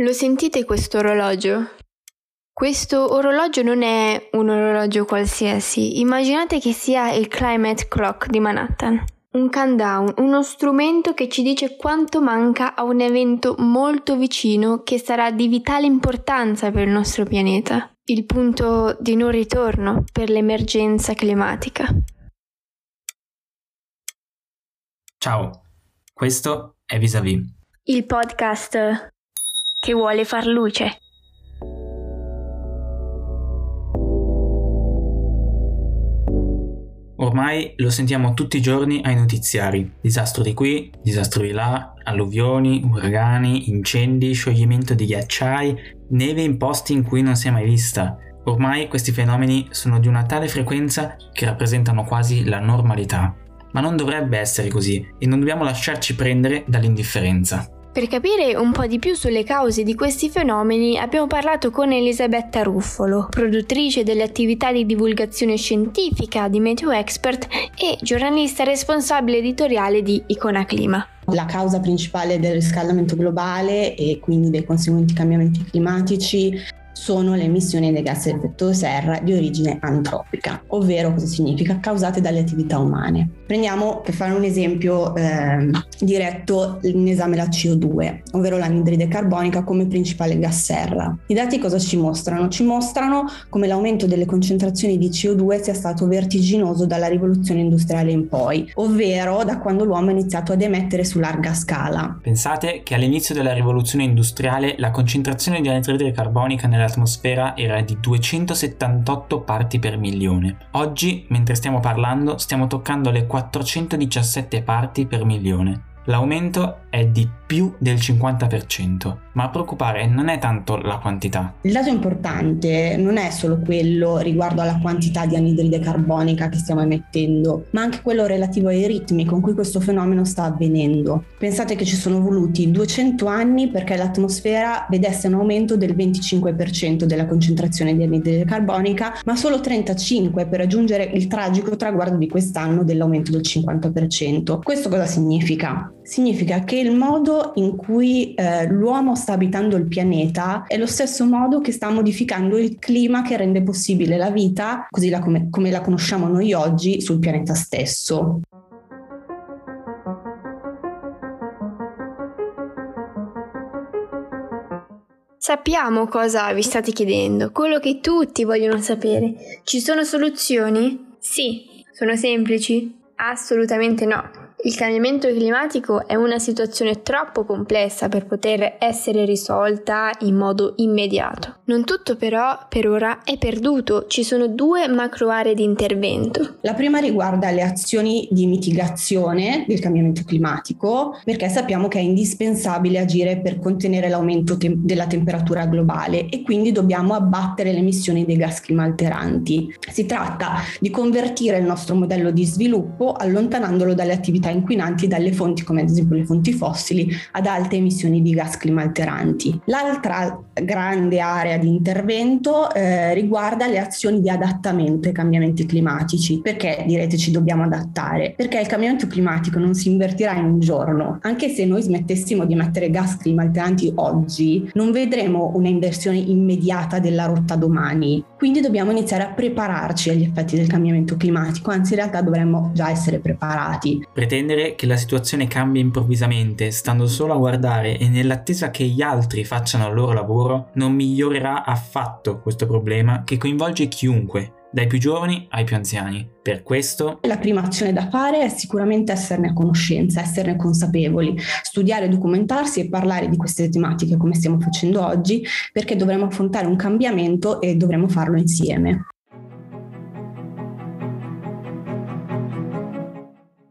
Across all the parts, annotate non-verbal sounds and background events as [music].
Lo sentite questo orologio? Questo orologio non è un orologio qualsiasi, immaginate che sia il Climate Clock di Manhattan. Un countdown, uno strumento che ci dice quanto manca a un evento molto vicino che sarà di vitale importanza per il nostro pianeta, il punto di non ritorno per l'emergenza climatica. Ciao, questo è Vis-a-vis. Il podcast che vuole far luce. Ormai lo sentiamo tutti i giorni ai notiziari. Disastro di qui, disastro di là, alluvioni, uragani, incendi, scioglimento di ghiacciai, neve in posti in cui non si è mai vista. Ormai questi fenomeni sono di una tale frequenza che rappresentano quasi la normalità. Ma non dovrebbe essere così e non dobbiamo lasciarci prendere dall'indifferenza. Per capire un po' di più sulle cause di questi fenomeni abbiamo parlato con Elisabetta Ruffolo, produttrice delle attività di divulgazione scientifica di Meteo Expert e giornalista responsabile editoriale di Icona Clima. La causa principale del riscaldamento globale e quindi dei conseguenti cambiamenti climatici sono le emissioni dei gas effetto serra di origine antropica, ovvero cosa significa? Causate dalle attività umane. Prendiamo per fare un esempio eh, diretto in esame la CO2, ovvero l'anidride carbonica come principale gas serra. I dati cosa ci mostrano? Ci mostrano come l'aumento delle concentrazioni di CO2 sia stato vertiginoso dalla rivoluzione industriale in poi, ovvero da quando l'uomo ha iniziato ad emettere su larga scala. Pensate che all'inizio della rivoluzione industriale la concentrazione di anidride carbonica nella l'atmosfera era di 278 parti per milione. Oggi, mentre stiamo parlando, stiamo toccando le 417 parti per milione. L'aumento è di più del 50%, ma a preoccupare non è tanto la quantità. Il dato importante non è solo quello riguardo alla quantità di anidride carbonica che stiamo emettendo, ma anche quello relativo ai ritmi con cui questo fenomeno sta avvenendo. Pensate che ci sono voluti 200 anni perché l'atmosfera vedesse un aumento del 25% della concentrazione di anidride carbonica, ma solo 35 per raggiungere il tragico traguardo di quest'anno dell'aumento del 50%. Questo cosa significa? Significa che il modo in cui eh, l'uomo sta abitando il pianeta è lo stesso modo che sta modificando il clima che rende possibile la vita, così la come, come la conosciamo noi oggi, sul pianeta stesso. Sappiamo cosa vi state chiedendo, quello che tutti vogliono sapere. Ci sono soluzioni? Sì. Sono semplici? Assolutamente no. Il cambiamento climatico è una situazione troppo complessa per poter essere risolta in modo immediato. Non tutto però per ora è perduto, ci sono due macro aree di intervento. La prima riguarda le azioni di mitigazione del cambiamento climatico, perché sappiamo che è indispensabile agire per contenere l'aumento te- della temperatura globale e quindi dobbiamo abbattere le emissioni dei gas climalteranti. Si tratta di convertire il nostro modello di sviluppo allontanandolo dalle attività attività inquinanti dalle fonti come ad esempio le fonti fossili ad alte emissioni di gas climalteranti. L'altra grande area di intervento eh, riguarda le azioni di adattamento ai cambiamenti climatici. Perché direte ci dobbiamo adattare? Perché il cambiamento climatico non si invertirà in un giorno. Anche se noi smettessimo di emettere gas climalteranti oggi, non vedremo una inversione immediata della rotta domani. Quindi dobbiamo iniziare a prepararci agli effetti del cambiamento climatico, anzi in realtà dovremmo già essere preparati. Pretendere che la situazione cambi improvvisamente, stando solo a guardare e nell'attesa che gli altri facciano il loro lavoro, non migliorerà affatto questo problema che coinvolge chiunque, dai più giovani ai più anziani. Per questo... La prima azione da fare è sicuramente esserne a conoscenza, esserne consapevoli, studiare, documentarsi e parlare di queste tematiche come stiamo facendo oggi, perché dovremo affrontare un cambiamento e dovremo farlo insieme.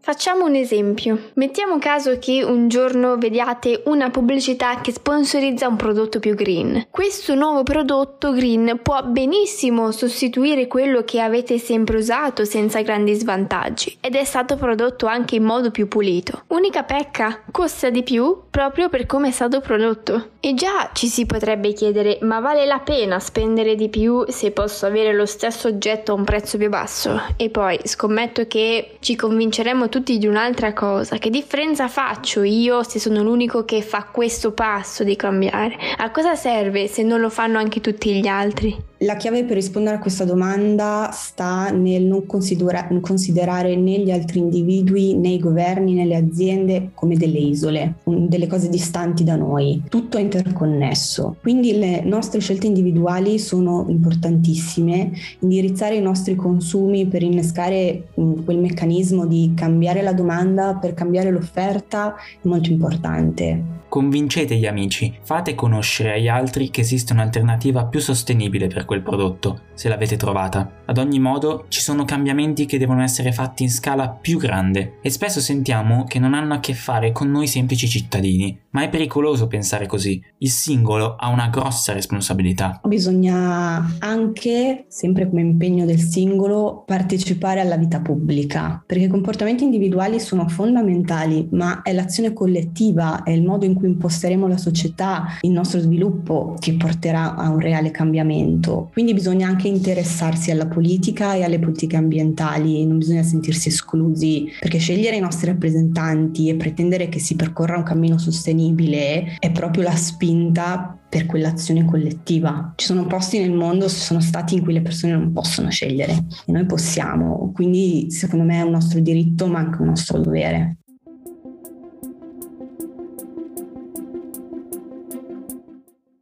Facciamo un esempio. Mettiamo caso che un giorno vediate una pubblicità che sponsorizza un prodotto più green. Questo nuovo prodotto green può benissimo sostituire quello che avete sempre usato senza grandi svantaggi ed è stato prodotto anche in modo più pulito. Unica pecca, costa di più proprio per come è stato prodotto. E già ci si potrebbe chiedere, ma vale la pena spendere di più se posso avere lo stesso oggetto a un prezzo più basso? E poi scommetto che ci convinceremo tutti tutti di un'altra cosa. Che differenza faccio io se sono l'unico che fa questo passo di cambiare? A cosa serve se non lo fanno anche tutti gli altri? La chiave per rispondere a questa domanda sta nel non considera- considerare né gli altri individui, né i governi, né le aziende come delle isole, delle cose distanti da noi. Tutto è interconnesso. Quindi le nostre scelte individuali sono importantissime. Indirizzare i nostri consumi per innescare quel meccanismo di cambiare la domanda per cambiare l'offerta è molto importante. Convincete gli amici, fate conoscere agli altri che esiste un'alternativa più sostenibile per quel prodotto, se l'avete trovata. Ad ogni modo, ci sono cambiamenti che devono essere fatti in scala più grande e spesso sentiamo che non hanno a che fare con noi semplici cittadini, ma è pericoloso pensare così. Il singolo ha una grossa responsabilità. Bisogna anche, sempre come impegno del singolo, partecipare alla vita pubblica, perché i comportamenti individuali sono fondamentali, ma è l'azione collettiva, è il modo in cui imposteremo la società, il nostro sviluppo che porterà a un reale cambiamento. Quindi bisogna anche interessarsi alla politica e alle politiche ambientali, non bisogna sentirsi esclusi, perché scegliere i nostri rappresentanti e pretendere che si percorra un cammino sostenibile è proprio la spinta per quell'azione collettiva. Ci sono posti nel mondo, sono stati in cui le persone non possono scegliere e noi possiamo, quindi secondo me è un nostro diritto ma anche un nostro dovere.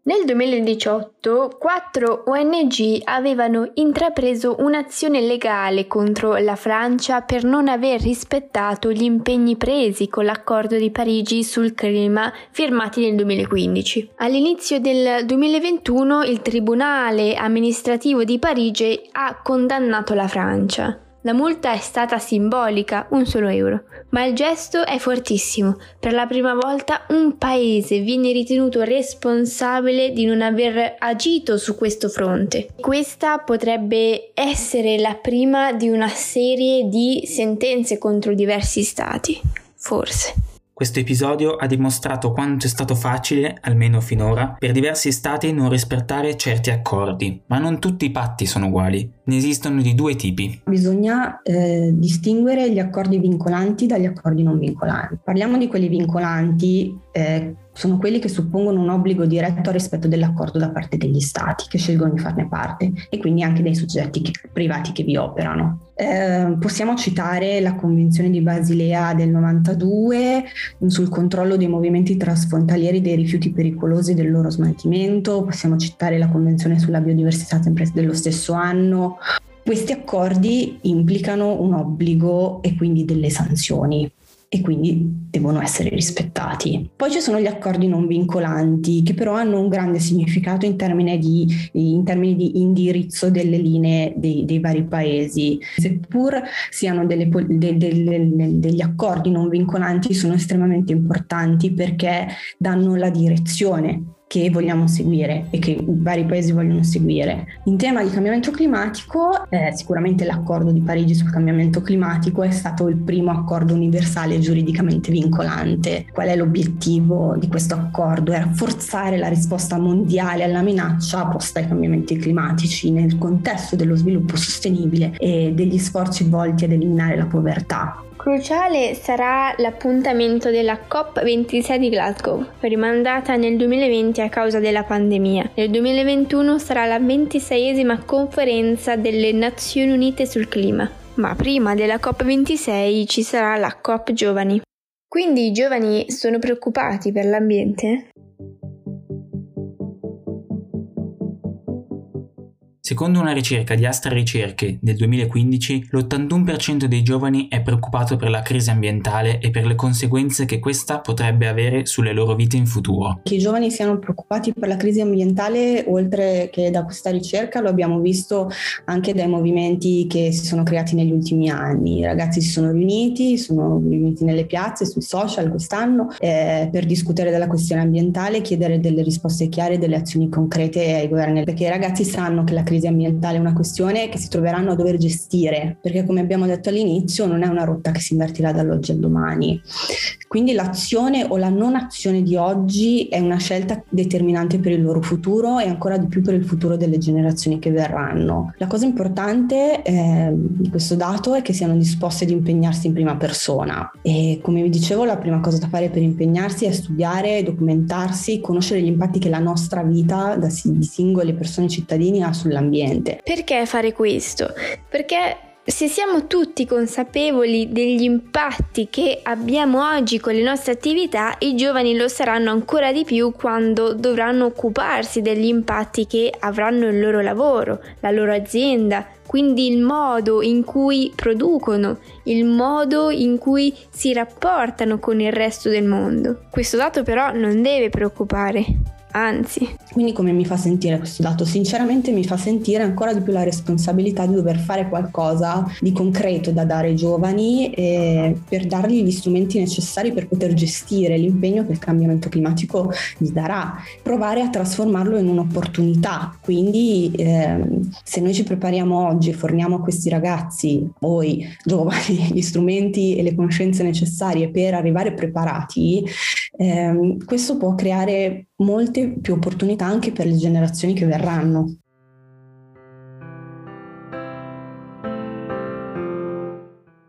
Nel 2018 quattro ONG avevano intrapreso un'azione legale contro la Francia per non aver rispettato gli impegni presi con l'accordo di Parigi sul clima firmati nel 2015. All'inizio del 2021 il Tribunale amministrativo di Parigi ha condannato la Francia. La multa è stata simbolica, un solo euro, ma il gesto è fortissimo. Per la prima volta un paese viene ritenuto responsabile di non aver agito su questo fronte. Questa potrebbe essere la prima di una serie di sentenze contro diversi stati, forse. Questo episodio ha dimostrato quanto è stato facile, almeno finora, per diversi stati non rispettare certi accordi, ma non tutti i patti sono uguali, ne esistono di due tipi. Bisogna eh, distinguere gli accordi vincolanti dagli accordi non vincolanti. Parliamo di quelli vincolanti eh, sono quelli che suppongono un obbligo diretto al rispetto dell'accordo da parte degli stati che scelgono di farne parte e quindi anche dei soggetti che, privati che vi operano. Eh, possiamo citare la Convenzione di Basilea del 92 sul controllo dei movimenti trasfrontalieri dei rifiuti pericolosi e del loro smaltimento, possiamo citare la Convenzione sulla biodiversità sempre dello stesso anno. Questi accordi implicano un obbligo e quindi delle sanzioni e quindi devono essere rispettati. Poi ci sono gli accordi non vincolanti che però hanno un grande significato in termini di, in termini di indirizzo delle linee dei, dei, vari paesi. Seppur siano delle, de, de, de, degli accordi non vincolanti, sono estremamente importanti perché danno la direzione che vogliamo seguire e che vari paesi vogliono seguire. In tema di cambiamento climatico, eh, sicuramente l'accordo di Parigi sul cambiamento climatico è stato il primo accordo universale giuridicamente vincolante. Qual è l'obiettivo di questo accordo? È rafforzare la risposta mondiale alla minaccia posta ai cambiamenti climatici nel contesto dello sviluppo sostenibile e degli sforzi volti ad eliminare la povertà. Cruciale sarà l'appuntamento della COP26 di Glasgow, rimandata nel 2020 a causa della pandemia. Nel 2021 sarà la 26esima conferenza delle Nazioni Unite sul clima. Ma prima della COP26 ci sarà la COP Giovani. Quindi i giovani sono preoccupati per l'ambiente? Secondo una ricerca di Astra Ricerche del 2015, l'81% dei giovani è preoccupato per la crisi ambientale e per le conseguenze che questa potrebbe avere sulle loro vite in futuro. Che i giovani siano preoccupati per la crisi ambientale, oltre che da questa ricerca, lo abbiamo visto anche dai movimenti che si sono creati negli ultimi anni. I ragazzi si sono riuniti, sono riuniti nelle piazze, sui social quest'anno, eh, per discutere della questione ambientale, chiedere delle risposte chiare, delle azioni concrete ai governi, perché i ragazzi sanno che la crisi crisi ambientale, è una questione che si troveranno a dover gestire, perché come abbiamo detto all'inizio non è una rotta che si invertirà dall'oggi al domani. Quindi l'azione o la non azione di oggi è una scelta determinante per il loro futuro e ancora di più per il futuro delle generazioni che verranno. La cosa importante eh, di questo dato è che siano disposte ad impegnarsi in prima persona e come vi dicevo la prima cosa da fare per impegnarsi è studiare, documentarsi, conoscere gli impatti che la nostra vita da, di singole persone cittadini ha sull'ambiente. Perché fare questo? Perché se siamo tutti consapevoli degli impatti che abbiamo oggi con le nostre attività, i giovani lo saranno ancora di più quando dovranno occuparsi degli impatti che avranno il loro lavoro, la loro azienda, quindi il modo in cui producono, il modo in cui si rapportano con il resto del mondo. Questo dato però non deve preoccupare, anzi. Quindi come mi fa sentire questo dato? Sinceramente mi fa sentire ancora di più la responsabilità di dover fare qualcosa di concreto da dare ai giovani per dargli gli strumenti necessari per poter gestire l'impegno che il cambiamento climatico gli darà, provare a trasformarlo in un'opportunità. Quindi eh, se noi ci prepariamo oggi e forniamo a questi ragazzi, voi giovani, [laughs] gli strumenti e le conoscenze necessarie per arrivare preparati, eh, questo può creare molte più opportunità anche per le generazioni che verranno.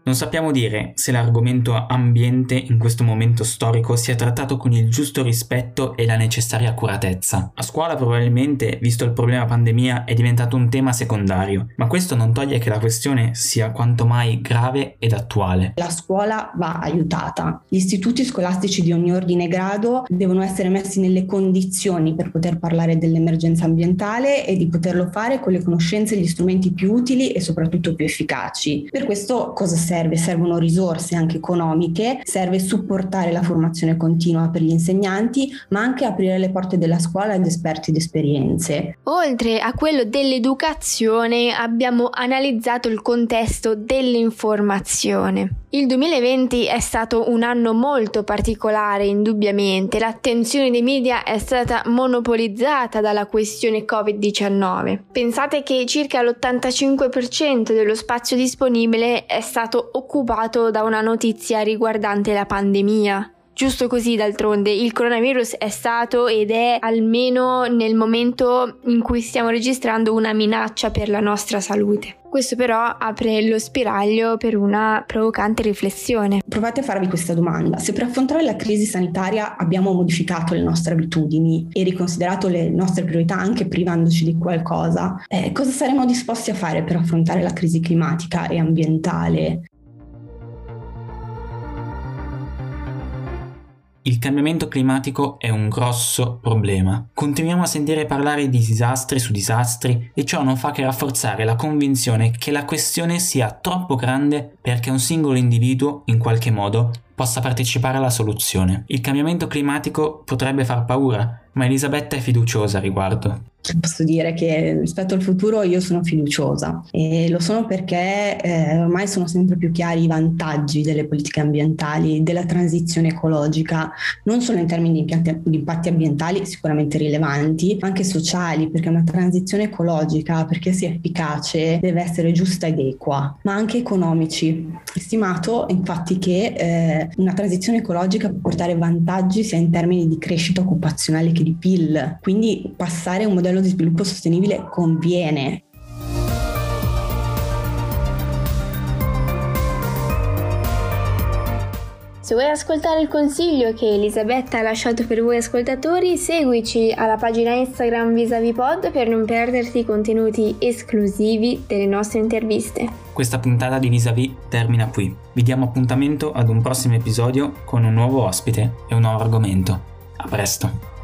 Non sappiamo dire se l'argomento ambiente in questo momento storico sia trattato con il giusto rispetto e la necessaria accuratezza. A scuola probabilmente, visto il problema pandemia, è diventato un tema secondario, ma questo non toglie che la questione sia quanto mai grave ed attuale. La scuola va aiutata. Gli istituti scolastici di ogni ordine e grado devono essere messi nelle condizioni per poter parlare dell'emergenza ambientale e di poterlo fare con le conoscenze e gli strumenti più utili e soprattutto più efficaci. Per questo cosa serve? Serve? Servono risorse anche economiche, serve supportare la formazione continua per gli insegnanti, ma anche aprire le porte della scuola ad esperti ed esperienze. Oltre a quello dell'educazione abbiamo analizzato il contesto dell'informazione. Il 2020 è stato un anno molto particolare, indubbiamente. L'attenzione dei media è stata monopolizzata dalla questione Covid-19. Pensate che circa l'85% dello spazio disponibile è stato occupato da una notizia riguardante la pandemia. Giusto così, d'altronde, il coronavirus è stato ed è almeno nel momento in cui stiamo registrando una minaccia per la nostra salute. Questo però apre lo spiraglio per una provocante riflessione. Provate a farvi questa domanda. Se per affrontare la crisi sanitaria abbiamo modificato le nostre abitudini e riconsiderato le nostre priorità anche privandoci di qualcosa, eh, cosa saremmo disposti a fare per affrontare la crisi climatica e ambientale? Il cambiamento climatico è un grosso problema. Continuiamo a sentire parlare di disastri su disastri e ciò non fa che rafforzare la convinzione che la questione sia troppo grande perché un singolo individuo, in qualche modo, possa partecipare alla soluzione. Il cambiamento climatico potrebbe far paura, ma Elisabetta è fiduciosa a riguardo posso dire che rispetto al futuro io sono fiduciosa e lo sono perché eh, ormai sono sempre più chiari i vantaggi delle politiche ambientali, della transizione ecologica, non solo in termini di, di impatti ambientali sicuramente rilevanti, ma anche sociali, perché una transizione ecologica, perché sia efficace, deve essere giusta ed equa, ma anche economici. Stimato infatti che eh, una transizione ecologica può portare vantaggi sia in termini di crescita occupazionale che di PIL, quindi passare a un modello di sviluppo sostenibile conviene. Se vuoi ascoltare il consiglio che Elisabetta ha lasciato per voi ascoltatori, seguici alla pagina Instagram VisaviPod per non perderti i contenuti esclusivi delle nostre interviste. Questa puntata di Visavi termina qui. Vi diamo appuntamento ad un prossimo episodio con un nuovo ospite e un nuovo argomento. A presto!